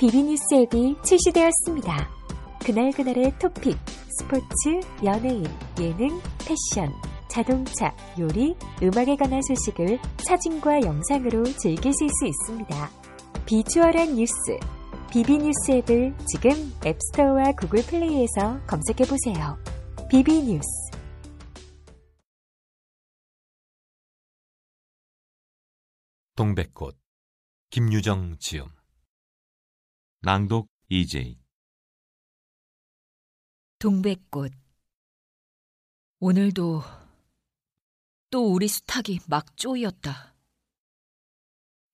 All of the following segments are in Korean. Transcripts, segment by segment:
비비뉴스 앱이 출시되었습니다. 그날그날의 토픽, 스포츠, 연예인, 예능, 패션, 자동차, 요리, 음악에 관한 소식을 사진과 영상으로 즐기실 수 있습니다. 비주얼한 뉴스, 비비뉴스 앱을 지금 앱스토어와 구글 플레이에서 검색해보세요. 비비뉴스 동백꽃 김유정 지음 낭독 이재희 동백꽃 오늘도 또 우리 수탉이 막 쪼이었다.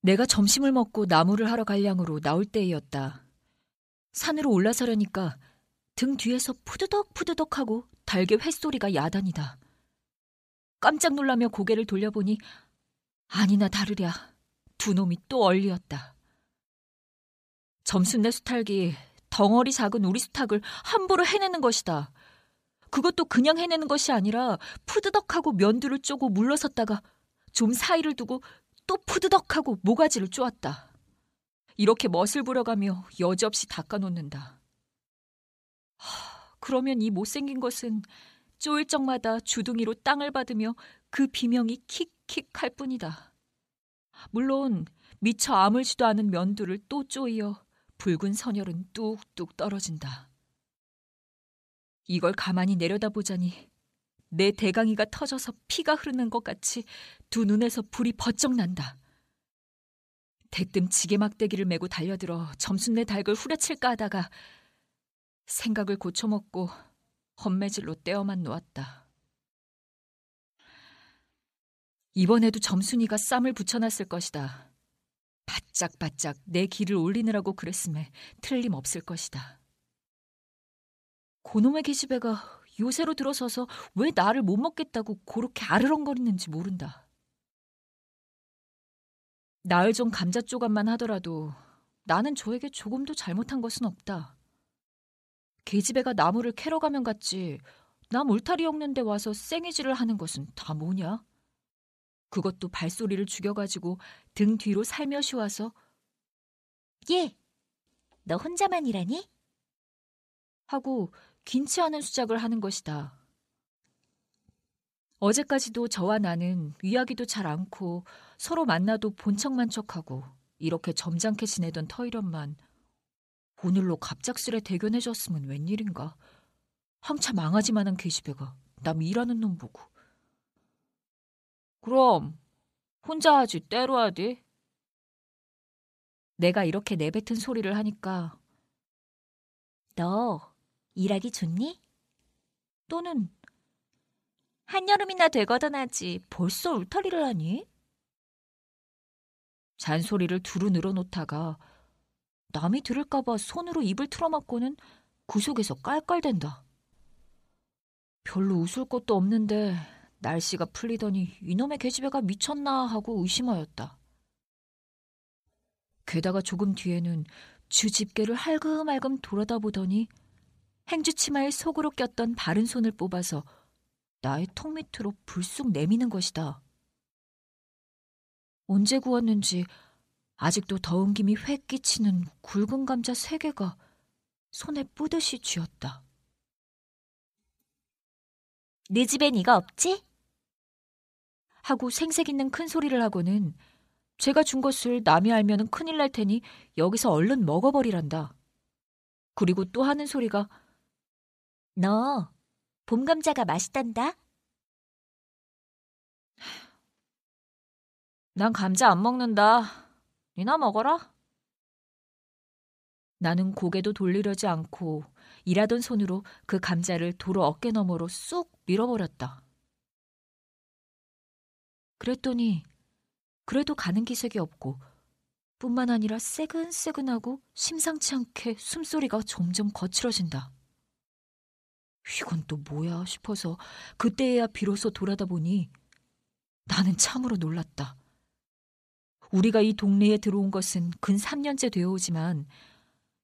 내가 점심을 먹고 나무를 하러 갈 양으로 나올 때이었다. 산으로 올라서려니까 등 뒤에서 푸드덕푸드덕 하고 달개 횟소리가 야단이다. 깜짝 놀라며 고개를 돌려보니 아니나 다르랴 두 놈이 또 얼리었다. 점순내 수탉이 덩어리 작은 우리 수탉을 함부로 해내는 것이다. 그것도 그냥 해내는 것이 아니라 푸드덕하고 면두를 쪼고 물러섰다가 좀 사이를 두고 또 푸드덕하고 모가지를 쪼았다. 이렇게 멋을 부려가며 여지없이 닦아놓는다. 하, 그러면 이 못생긴 것은 쪼일 적마다 주둥이로 땅을 받으며 그 비명이 킥킥 할 뿐이다. 물론 미처 아물지도 않은 면두를 또 쪼이어 붉은 선혈은 뚝뚝 떨어진다. 이걸 가만히 내려다보자니 내 대강이가 터져서 피가 흐르는 것 같이 두 눈에서 불이 버쩍 난다. 대뜸 지게 막대기를 메고 달려들어 점순내 닭을 후려칠까 하다가 생각을 고쳐먹고 헛매질로 떼어만 놓았다. 이번에도 점순이가 쌈을 붙여놨을 것이다. 바짝바짝 내 길을 올리느라고 그랬음에 틀림없을 것이다. 고놈의 계집애가 요새로 들어서서 왜 나를 못 먹겠다고 그렇게 아르렁거리는지 모른다. 나을 좀 감자 조각만 하더라도 나는 저에게 조금도 잘못한 것은 없다. 계집애가 나무를 캐러 가면 갔지 나 물타리 엮는데 와서 쌩이질을 하는 것은 다 뭐냐? 그것도 발소리를 죽여가지고 등 뒤로 살며시 와서 예, 너 혼자만 일하니? 하고 긴치 않은 수작을 하는 것이다. 어제까지도 저와 나는 위하기도 잘 않고 서로 만나도 본척만 척하고 이렇게 점잖게 지내던 터이련만 오늘로 갑작스레 대견해졌으면 웬일인가. 한참 망하지만한 계집애가 남 일하는 놈 보고. 그럼 혼자 하지 때로 하디? 내가 이렇게 내뱉은 소리를 하니까 너 일하기 좋니? 또는 한여름이나 되거든 하지 벌써 울타리를 하니? 잔소리를 두루 늘어놓다가 남이 들을까봐 손으로 입을 틀어막고는 구석에서 깔깔댄다. 별로 웃을 것도 없는데 날씨가 풀리더니 이놈의 계집애가 미쳤나 하고 의심하였다. 게다가 조금 뒤에는 주 집게를 할금할금 돌아다 보더니 행주치마에 속으로 꼈던 바른 손을 뽑아서 나의 턱 밑으로 불쑥 내미는 것이다. 언제 구웠는지 아직도 더운 김이 획 끼치는 굵은 감자 세 개가 손에 뿌듯이 쥐었다. 네 집엔 이거 없지? 하고 생색 있는 큰 소리를 하고는 제가 준 것을 남이 알면은 큰일 날 테니 여기서 얼른 먹어버리란다. 그리고 또 하는 소리가 너 봄감자가 맛있단다. 난 감자 안 먹는다. 니나 먹어라. 나는 고개도 돌리려지 않고 일하던 손으로 그 감자를 도로 어깨 너머로 쑥 밀어버렸다. 그랬더니 그래도 가는 기색이 없고 뿐만 아니라 새근새근하고 심상치 않게 숨소리가 점점 거칠어진다. 이건 또 뭐야 싶어서 그때야 비로소 돌아다 보니 나는 참으로 놀랐다. 우리가 이 동네에 들어온 것은 근 3년째 되어 오지만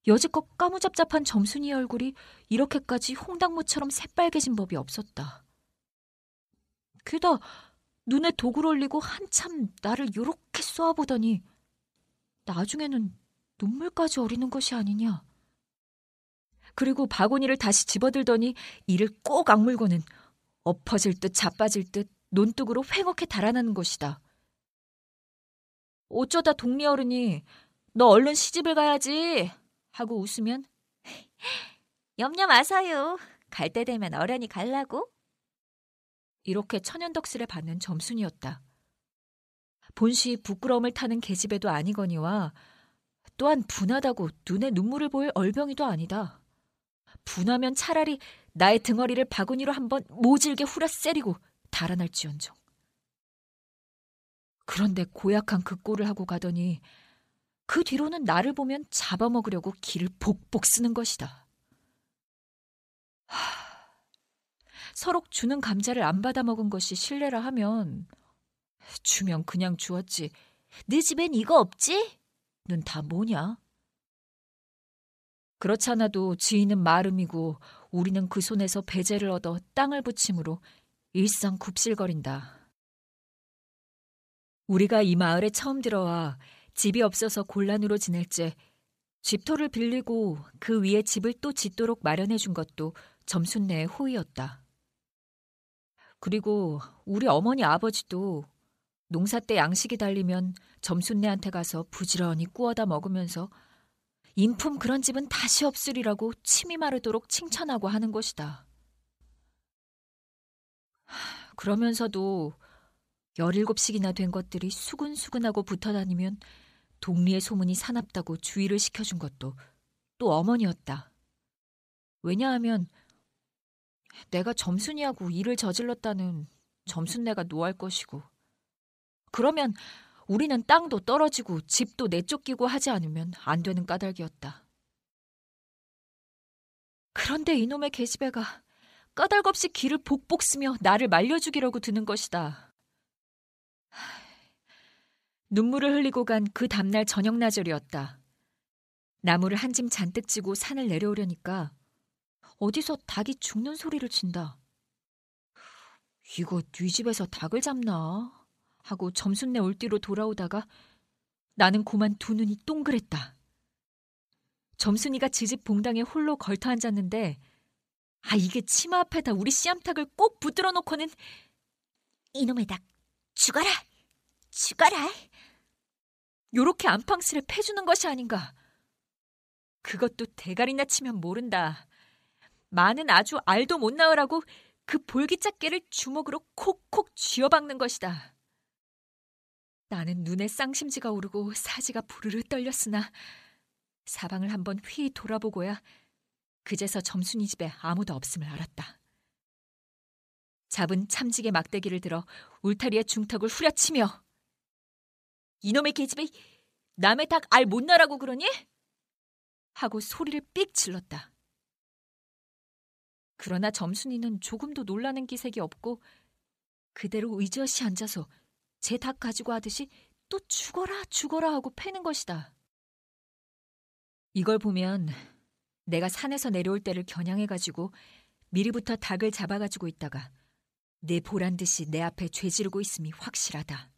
여지껏 까무잡잡한 점순이의 얼굴이 이렇게까지 홍당무처럼 새빨개진 법이 없었다. 게다 눈에 독을 올리고 한참 나를 요렇게 쏘아보더니 나중에는 눈물까지 어리는 것이 아니냐. 그리고 바구니를 다시 집어들더니 이를 꼭 악물고는 엎어질 듯 자빠질 듯 논뚝으로 횡혹해 달아나는 것이다. 어쩌다 동네 어른이 너 얼른 시집을 가야지 하고 웃으면 염려 마사요. 갈 때 되면 어련히 갈라고. 이렇게 천연덕스레 받는 점순이었다. 본시 부끄러움을 타는 계집애도 아니거니와 또한 분하다고 눈에 눈물을 보일 얼병이도 아니다. 분하면 차라리 나의 등허리를 바구니로 한번 모질게 후려세리고 달아날지언정. 그런데 고약한 그 꼴을 하고 가더니 그 뒤로는 나를 보면 잡아먹으려고 기를 복복 쓰는 것이다. 하... 서로 주는 감자를 안 받아 먹은 것이 실례라 하면 주면 그냥 주었지. 네 집엔 이거 없지? 는 다 뭐냐? 그렇잖아도 지인은 마름이고 우리는 그 손에서 배제를 얻어 땅을 붙임으로 일상 굽실거린다. 우리가 이 마을에 처음 들어와 집이 없어서 곤란으로 지낼 때 집터를 빌리고 그 위에 집을 또 짓도록 마련해 준 것도 점순네의 호의였다. 그리고 우리 어머니 아버지도 농사 때 양식이 달리면 점순네한테 가서 부지런히 구워다 먹으면서 인품 그런 집은 다시 없으리라고 침이 마르도록 칭찬하고 하는 것이다. 그러면서도 열일곱씩이나 된 것들이 수근수근하고 붙어 다니면 동리의 소문이 사납다고 주의를 시켜준 것도 또 어머니였다. 왜냐하면 내가 점순이하고 일을 저질렀다는 점순내가 노할 것이고 그러면 우리는 땅도 떨어지고 집도 내쫓기고 하지 않으면 안 되는 까닭이었다. 그런데 이놈의 계집애가 까닭 없이 길을 복복 쓰며 나를 말려주기라고 드는 것이다. 눈물을 흘리고 간 그 다음날 저녁 나절이었다. 나무를 한 짐 잔뜩 지고 산을 내려오려니까 어디서 닭이 죽는 소리를 친다. 이거 네 집에서 닭을 잡나? 하고 점순내 올뒤로 돌아오다가 나는 고만 두 눈이 동그랬다. 점순이가 지집 봉당에 홀로 걸터 앉았는데 아 이게 치마 앞에다 우리 씨암탉을 꼭 붙들어 놓고는 이놈의 닭 죽어라 죽어라 요렇게 안팡스레 패주는 것이 아닌가 그것도 대가리나 치면 모른다 많은 아주 알도 못 낳으라고 그 볼기짝개를 주먹으로 콕콕 쥐어박는 것이다 나는 눈에 쌍심지가 오르고 사지가 부르르 떨렸으나 사방을 한번 휘 돌아보고야 그제서 점순이 집에 아무도 없음을 알았다. 잡은 참지게 막대기를 들어 울타리의 중턱을 후려치며 이놈의 계집애 남의 닭 알 못 나라고 그러니? 하고 소리를 삑 질렀다. 그러나 점순이는 조금도 놀라는 기색이 없고 그대로 의젓이 앉아서 제 닭 가지고 하듯이 또 죽어라 죽어라 하고 패는 것이다. 이걸 보면 내가 산에서 내려올 때를 겨냥해가지고 미리부터 닭을 잡아가지고 있다가 내 보란 듯이 내 앞에 죄지르고 있음이 확실하다.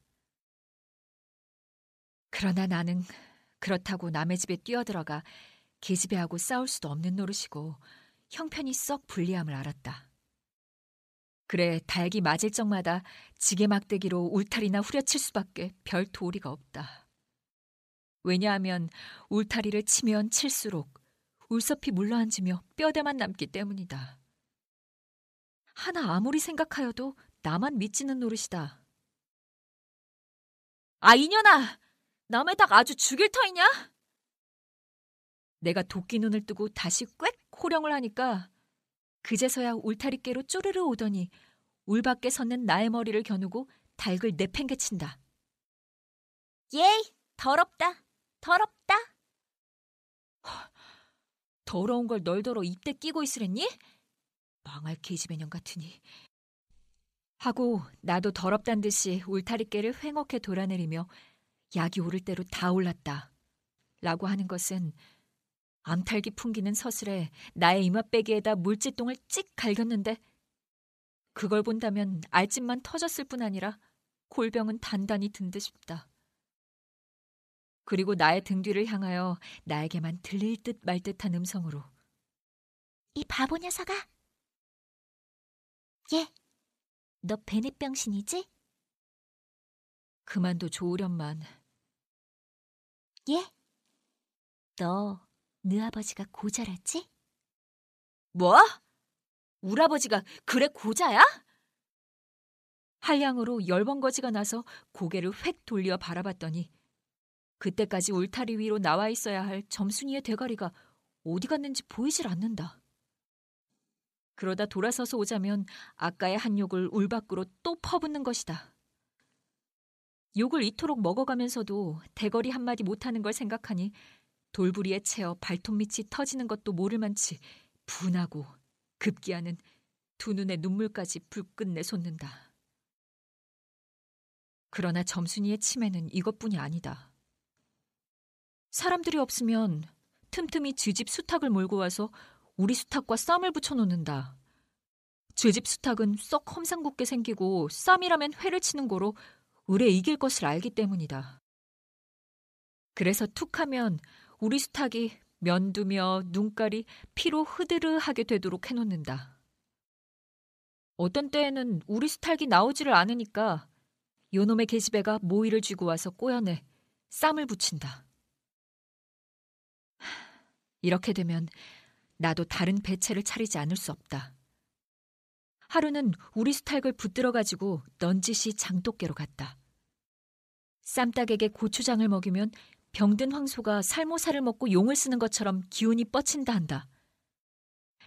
그러나 나는 그렇다고 남의 집에 뛰어들어가 계집애하고 싸울 수도 없는 노릇이고 형편이 썩 불리함을 알았다. 그래 닭이 맞을 적마다 지게 막대기로 울타리나 후려칠 수밖에 별 도리가 없다. 왜냐하면 울타리를 치면 칠수록 울섭이 물러앉으며 뼈대만 남기 때문이다. 하나 아무리 생각하여도 나만 믿지는 노릇이다. 아 이년아! 남의 닭 아주 죽일 터이냐? 내가 도끼 눈을 뜨고 다시 꽥 호령을 하니까 그제서야 울타리께로 쪼르르 오더니 울 밖에 섰는 나의 머리를 겨누고 닭을 내팽개친다. 예이, 더럽다. 더럽다. 더러운 걸 널더러 입대 끼고 있으랬니? 망할 계집애년 같으니. 하고 나도 더럽단 듯이 울타리깨를 횡혹해 돌아내리며 약이 오를 대로 다 올랐다. 라고 하는 것은 암탈기 풍기는 서슬에 나의 이맛배기에다 물지똥을 찍 갈겼는데 그걸 본다면 알집만 터졌을 뿐 아니라 골병은 단단히 든 듯 싶다. 그리고 나의 등 뒤를 향하여 나에게만 들릴 듯 말 듯한 음성으로 이 바보 녀석아. 얘, 너 베넷병신이지? 그만둬 좋으련만 얘, 너 네 아버지가 고자랐지? 뭐? 우라버지가 그래 고자야? 한량으로 열번거지가 나서 고개를 획 돌려 바라봤더니 그때까지 울타리 위로 나와 있어야 할 점순이의 대가리가 어디 갔는지 보이질 않는다. 그러다 돌아서서 오자면 아까의 한 욕을 울 밖으로 또 퍼붓는 것이다. 욕을 이토록 먹어가면서도 대거리 한마디 못하는 걸 생각하니 돌부리에 채어 발톱 밑이 터지는 것도 모를 만치 분하고 급기야는 두 눈에 눈물까지 불끈 내솟는다. 그러나 점순이의 치매는 이것뿐이 아니다. 사람들이 없으면 틈틈이 쥐집 수탉을 몰고 와서 우리 수탉과 쌈을 붙여놓는다. 쥐집 수탉은 썩 험상궂게 생기고 쌈이라면 회를 치는 거로 을에 이길 것을 알기 때문이다. 그래서 툭하면 우리 수탉이 면두며 눈깔이 피로 흐드르하게 되도록 해놓는다. 어떤 때에는 우리 수탉이 나오지를 않으니까 요놈의 계집애가 모이를 쥐고 와서 꼬여내 쌈을 붙인다. 이렇게 되면 나도 다른 배채를 차리지 않을 수 없다. 하루는 우리 수탉을 붙들어 가지고 넌지시 장독계로 갔다. 쌈닭에게 고추장을 먹이면 병든 황소가 살모사를 먹고 용을 쓰는 것처럼 기운이 뻗친다 한다.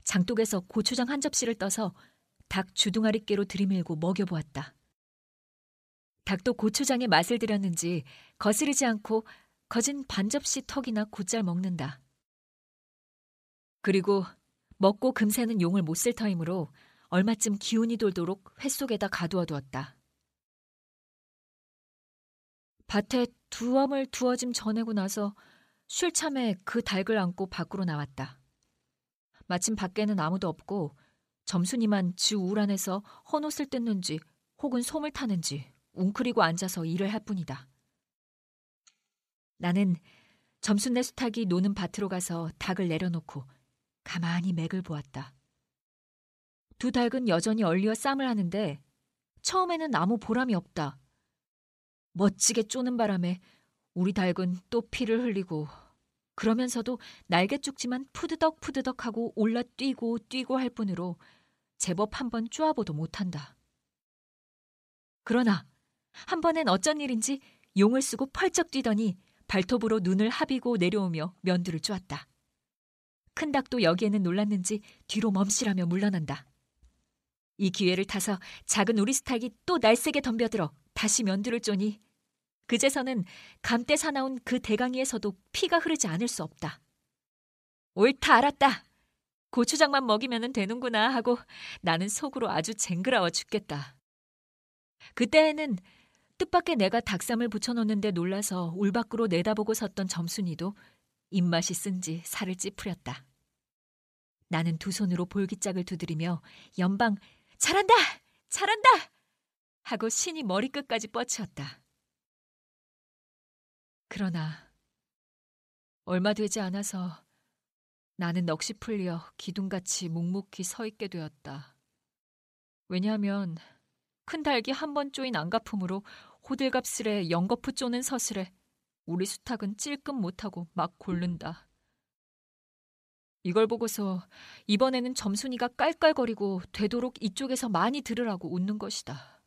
장독에서 고추장 한 접시를 떠서 닭 주둥아리 깨로 들이밀고 먹여보았다. 닭도 고추장에 맛을 들였는지 거스르지 않고 거진 반 접시 턱이나 곧잘 먹는다. 그리고 먹고 금세는 용을 못 쓸 터이므로 얼마쯤 기운이 돌도록 회 속에다 가두어 두었다. 밭에 두엄을 두어짐 전해고 나서 쉴 참에 그 닭을 안고 밖으로 나왔다. 마침 밖에는 아무도 없고 점순이만 지 우울 안에서 헌옷을 뜯는지 혹은 솜을 타는지 웅크리고 앉아서 일을 할 뿐이다. 나는 점순네 수탉이 노는 밭으로 가서 닭을 내려놓고 가만히 맥을 보았다. 두 닭은 여전히 얼리어 쌈을 하는데 처음에는 아무 보람이 없다. 멋지게 쪼는 바람에 우리 닭은 또 피를 흘리고 그러면서도 날개 쭉지만 푸드덕 푸드덕하고 올라 뛰고 뛰고 할 뿐으로 제법 한 번 쪼아보도 못한다. 그러나 한 번엔 어쩐 일인지 용을 쓰고 펄쩍 뛰더니 발톱으로 눈을 합이고 내려오며 면두를 쪼았다. 큰 닭도 여기에는 놀랐는지 뒤로 멈시라며 물러난다. 이 기회를 타서 작은 우리 스탁이 또 날쌔게 덤벼들어 다시 면두를 쪼니 그제서는 감대 사나운 그 대강이에서도 피가 흐르지 않을 수 없다. 옳다 알았다. 고추장만 먹이면 되는구나 하고 나는 속으로 아주 쟁그라워 죽겠다. 그때에는 뜻밖의 내가 닭쌈을 붙여놓는데 놀라서 울 밖으로 내다보고 섰던 점순이도 입맛이 쓴지 살을 찌푸렸다. 나는 두 손으로 볼기짝을 두드리며 연방 잘한다! 잘한다! 하고 신이 머리끝까지 뻗치었다. 그러나 얼마 되지 않아서 나는 넋이 풀려 기둥같이 묵묵히 서 있게 되었다. 왜냐하면 큰 닭이 한번 쪼인 안가품으로 호들갑스레 영거푸 쪼는 서슬에 우리 수탉은 찔끔 못하고 막 골른다. 이걸 보고서 이번에는 점순이가 깔깔거리고 되도록 이쪽에서 많이 들으라고 웃는 것이다.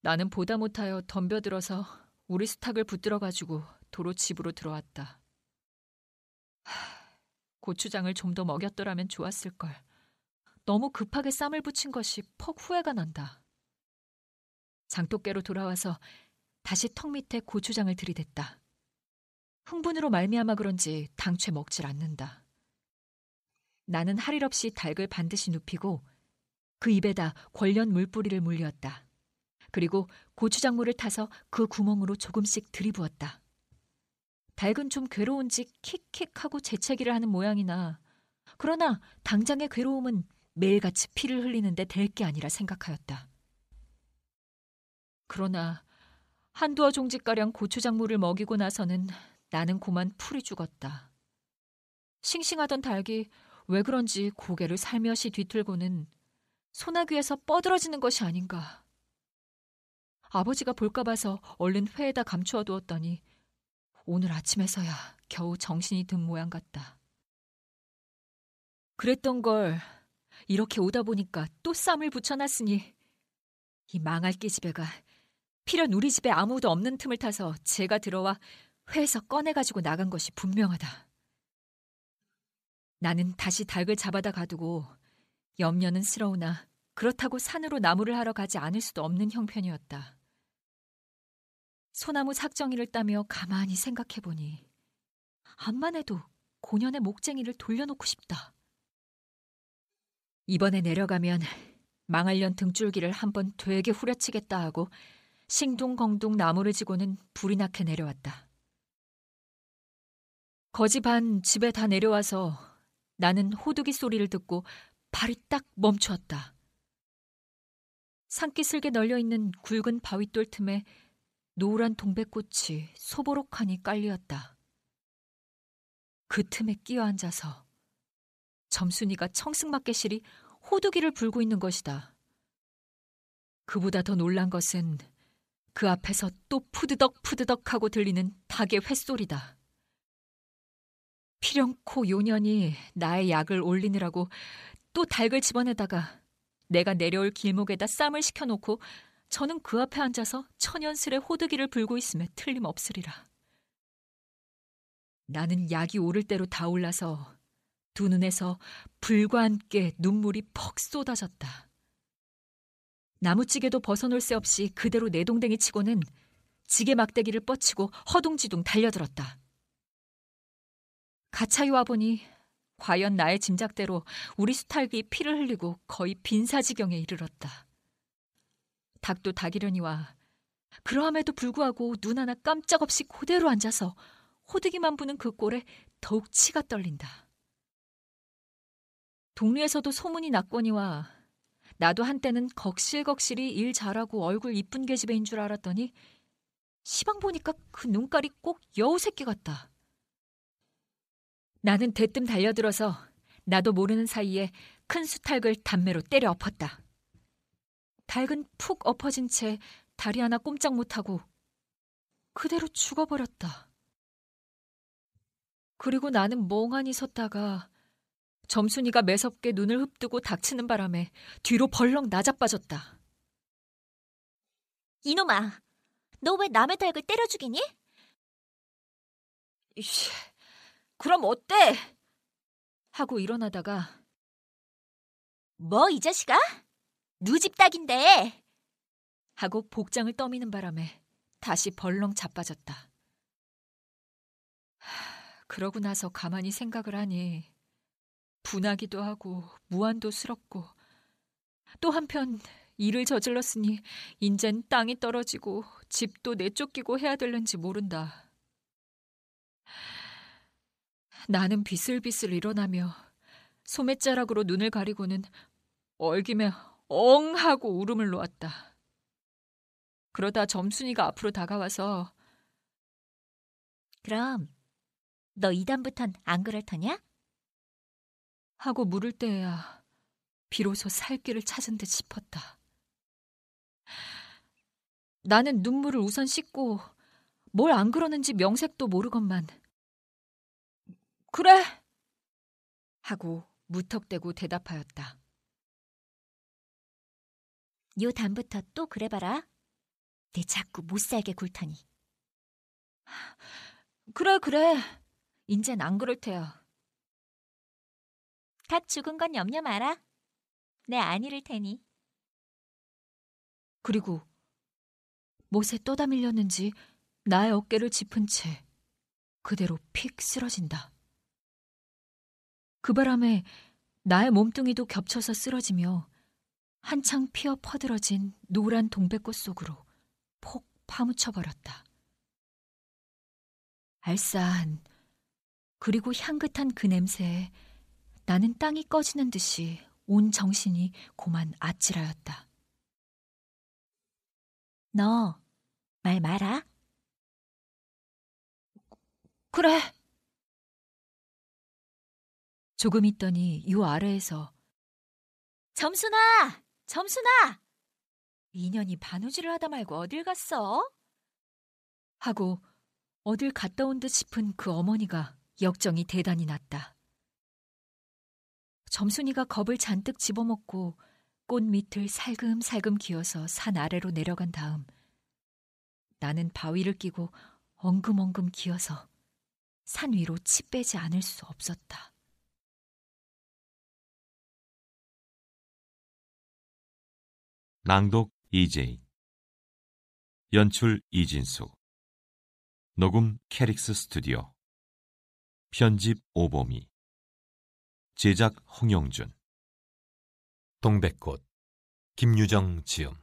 나는 보다 못하여 덤벼들어서 우리 수탉을 붙들어가지고 도로 집으로 들어왔다. 하, 고추장을 좀 더 먹였더라면 좋았을걸. 너무 급하게 쌈을 붙인 것이 퍽 후회가 난다. 장독깨로 돌아와서 다시 턱 밑에 고추장을 들이댔다. 흥분으로 말미암아 그런지 당최 먹질 않는다. 나는 할일 없이 닭을 반드시 눕히고 그 입에다 권련 물뿌리를 물렸다. 그리고 고추장물을 타서 그 구멍으로 조금씩 들이부었다. 닭은 좀 괴로운지 킥킥하고 재채기를 하는 모양이나 그러나 당장의 괴로움은 매일같이 피를 흘리는데 될 게 아니라 생각하였다. 그러나 한두어 종지가량 고추장물을 먹이고 나서는 나는 고만 풀이 죽었다. 싱싱하던 닭이 왜 그런지 고개를 살며시 뒤틀고는 소나귀에서 뻗어지는 것이 아닌가. 아버지가 볼까 봐서 얼른 회에다 감추어 두었더니 오늘 아침에서야 겨우 정신이 든 모양 같다. 그랬던 걸 이렇게 오다 보니까 또 쌈을 붙여놨으니 이 망할 끼집애가 필연 우리 집에 아무도 없는 틈을 타서 제가 들어와 회에서 꺼내가지고 나간 것이 분명하다. 나는 다시 닭을 잡아다 가두고 염려는 스러우나 그렇다고 산으로 나무를 하러 가지 않을 수도 없는 형편이었다. 소나무 삭정이를 따며 가만히 생각해보니 암만 해도 고년의 목쟁이를 돌려놓고 싶다. 이번에 내려가면 망할년 등줄기를 한번 되게 후려치겠다 하고 싱둥벙둥 나무를 지고는 불이 나게 내려왔다. 거지 반 집에 다 내려와서 나는 호두기 소리를 듣고 발이 딱 멈추었다. 산기슭에 널려있는 굵은 바위돌 틈에 노란 동백꽃이 소보록하니 깔리었다. 그 틈에 끼어 앉아서 점순이가 청승맞게 실이 호두기를 불고 있는 것이다. 그보다 더 놀란 것은 그 앞에서 또 푸드덕 푸드덕 하고 들리는 닭의 횟소리다. 필연코 요년이 나의 약을 올리느라고 또 닭을 집어내다가 내가 내려올 길목에다 쌈을 시켜놓고 저는 그 앞에 앉아서 천연스레 호두기를 불고 있음에 틀림없으리라. 나는 약이 오를 대로 다 올라서 두 눈에서 불과 함께 눈물이 퍽 쏟아졌다. 나무찌개도 벗어놓을 새 없이 그대로 내동댕이 치고는 지게 막대기를 뻗치고 허둥지둥 달려들었다. 가차이 와보니 과연 나의 짐작대로 우리 수탈기 피를 흘리고 거의 빈사지경에 이르렀다. 닭도 닭이려니와 그러함에도 불구하고 눈 하나 깜짝 없이 그대로 앉아서 호두기만 부는 그 꼴에 더욱 치가 떨린다. 동리에서도 소문이 났거니와 나도 한때는 걱실걱실이 일 잘하고 얼굴 이쁜 계집애인 줄 알았더니 시방 보니까 그 눈깔이 꼭 여우 새끼 같다. 나는 대뜸 달려들어서 나도 모르는 사이에 큰 수탉을 담매로 때려 엎었다. 닭은 푹 엎어진 채 다리 하나 꼼짝 못하고 그대로 죽어버렸다. 그리고 나는 멍하니 섰다가 점순이가 매섭게 눈을 흡뜨고 닥치는 바람에 뒤로 벌렁 나자빠졌다. 이놈아, 너 왜 남의 닭을 때려 죽이니? 이씨, 그럼 어때? 하고 일어나다가 뭐 이 자식아? 누집 닭인데. 하고 복장을 떠미는 바람에 다시 벌렁 자빠졌다. 그러고 나서 가만히 생각을 하니 분하기도 하고 무한도 스럽고 또 한편 일을 저질렀으니 인젠 땅이 떨어지고 집도 내쫓기고 해야 될는지 모른다. 나는 비슬비슬 일어나며 소매자락으로 눈을 가리고는 얼기며 엉 하고 울음을 놓았다. 그러다 점순이가 앞으로 다가와서 그럼 너 이단부턴 안 그럴 터냐? 하고 물을 때야 비로소 살 길을 찾은 듯 싶었다. 나는 눈물을 우선 씻고 뭘 안 그러는지 명색도 모르건만 그래 하고 무턱대고 대답하였다. 요 단부터 또 그래봐라. 내 자꾸 못살게 굴터니. 그래 그래 인젠 안 그럴 테야. 닭 죽은 건 염려 마라. 내안 잃을 테니. 그리고 못에 떠다 밀렸는지 나의 어깨를 짚은 채 그대로 픽 쓰러진다. 그 바람에 나의 몸뚱이도 겹쳐서 쓰러지며 한창 피어 퍼들어진 노란 동백꽃 속으로 폭 파묻혀 버렸다. 알싸한 그리고 향긋한 그 냄새에 나는 땅이 꺼지는 듯이 온 정신이 고만 아찔하였다. 너 말 마라. 그래. 조금 있더니 요 아래에서 점순아! 점순아! 인연이 바느질을 하다 말고 어딜 갔어? 하고 어딜 갔다 온 듯 싶은 그 어머니가 역정이 대단히 났다. 점순이가 겁을 잔뜩 집어먹고 꽃 밑을 살금살금 기어서 산 아래로 내려간 다음 나는 바위를 끼고 엉금엉금 기어서 산 위로 치 빼지 않을 수 없었다. 낭독 이재희 연출 이진수. 녹음 캐릭스 스튜디오. 편집 오보미. 제작 홍영준. 동백꽃. 김유정 지음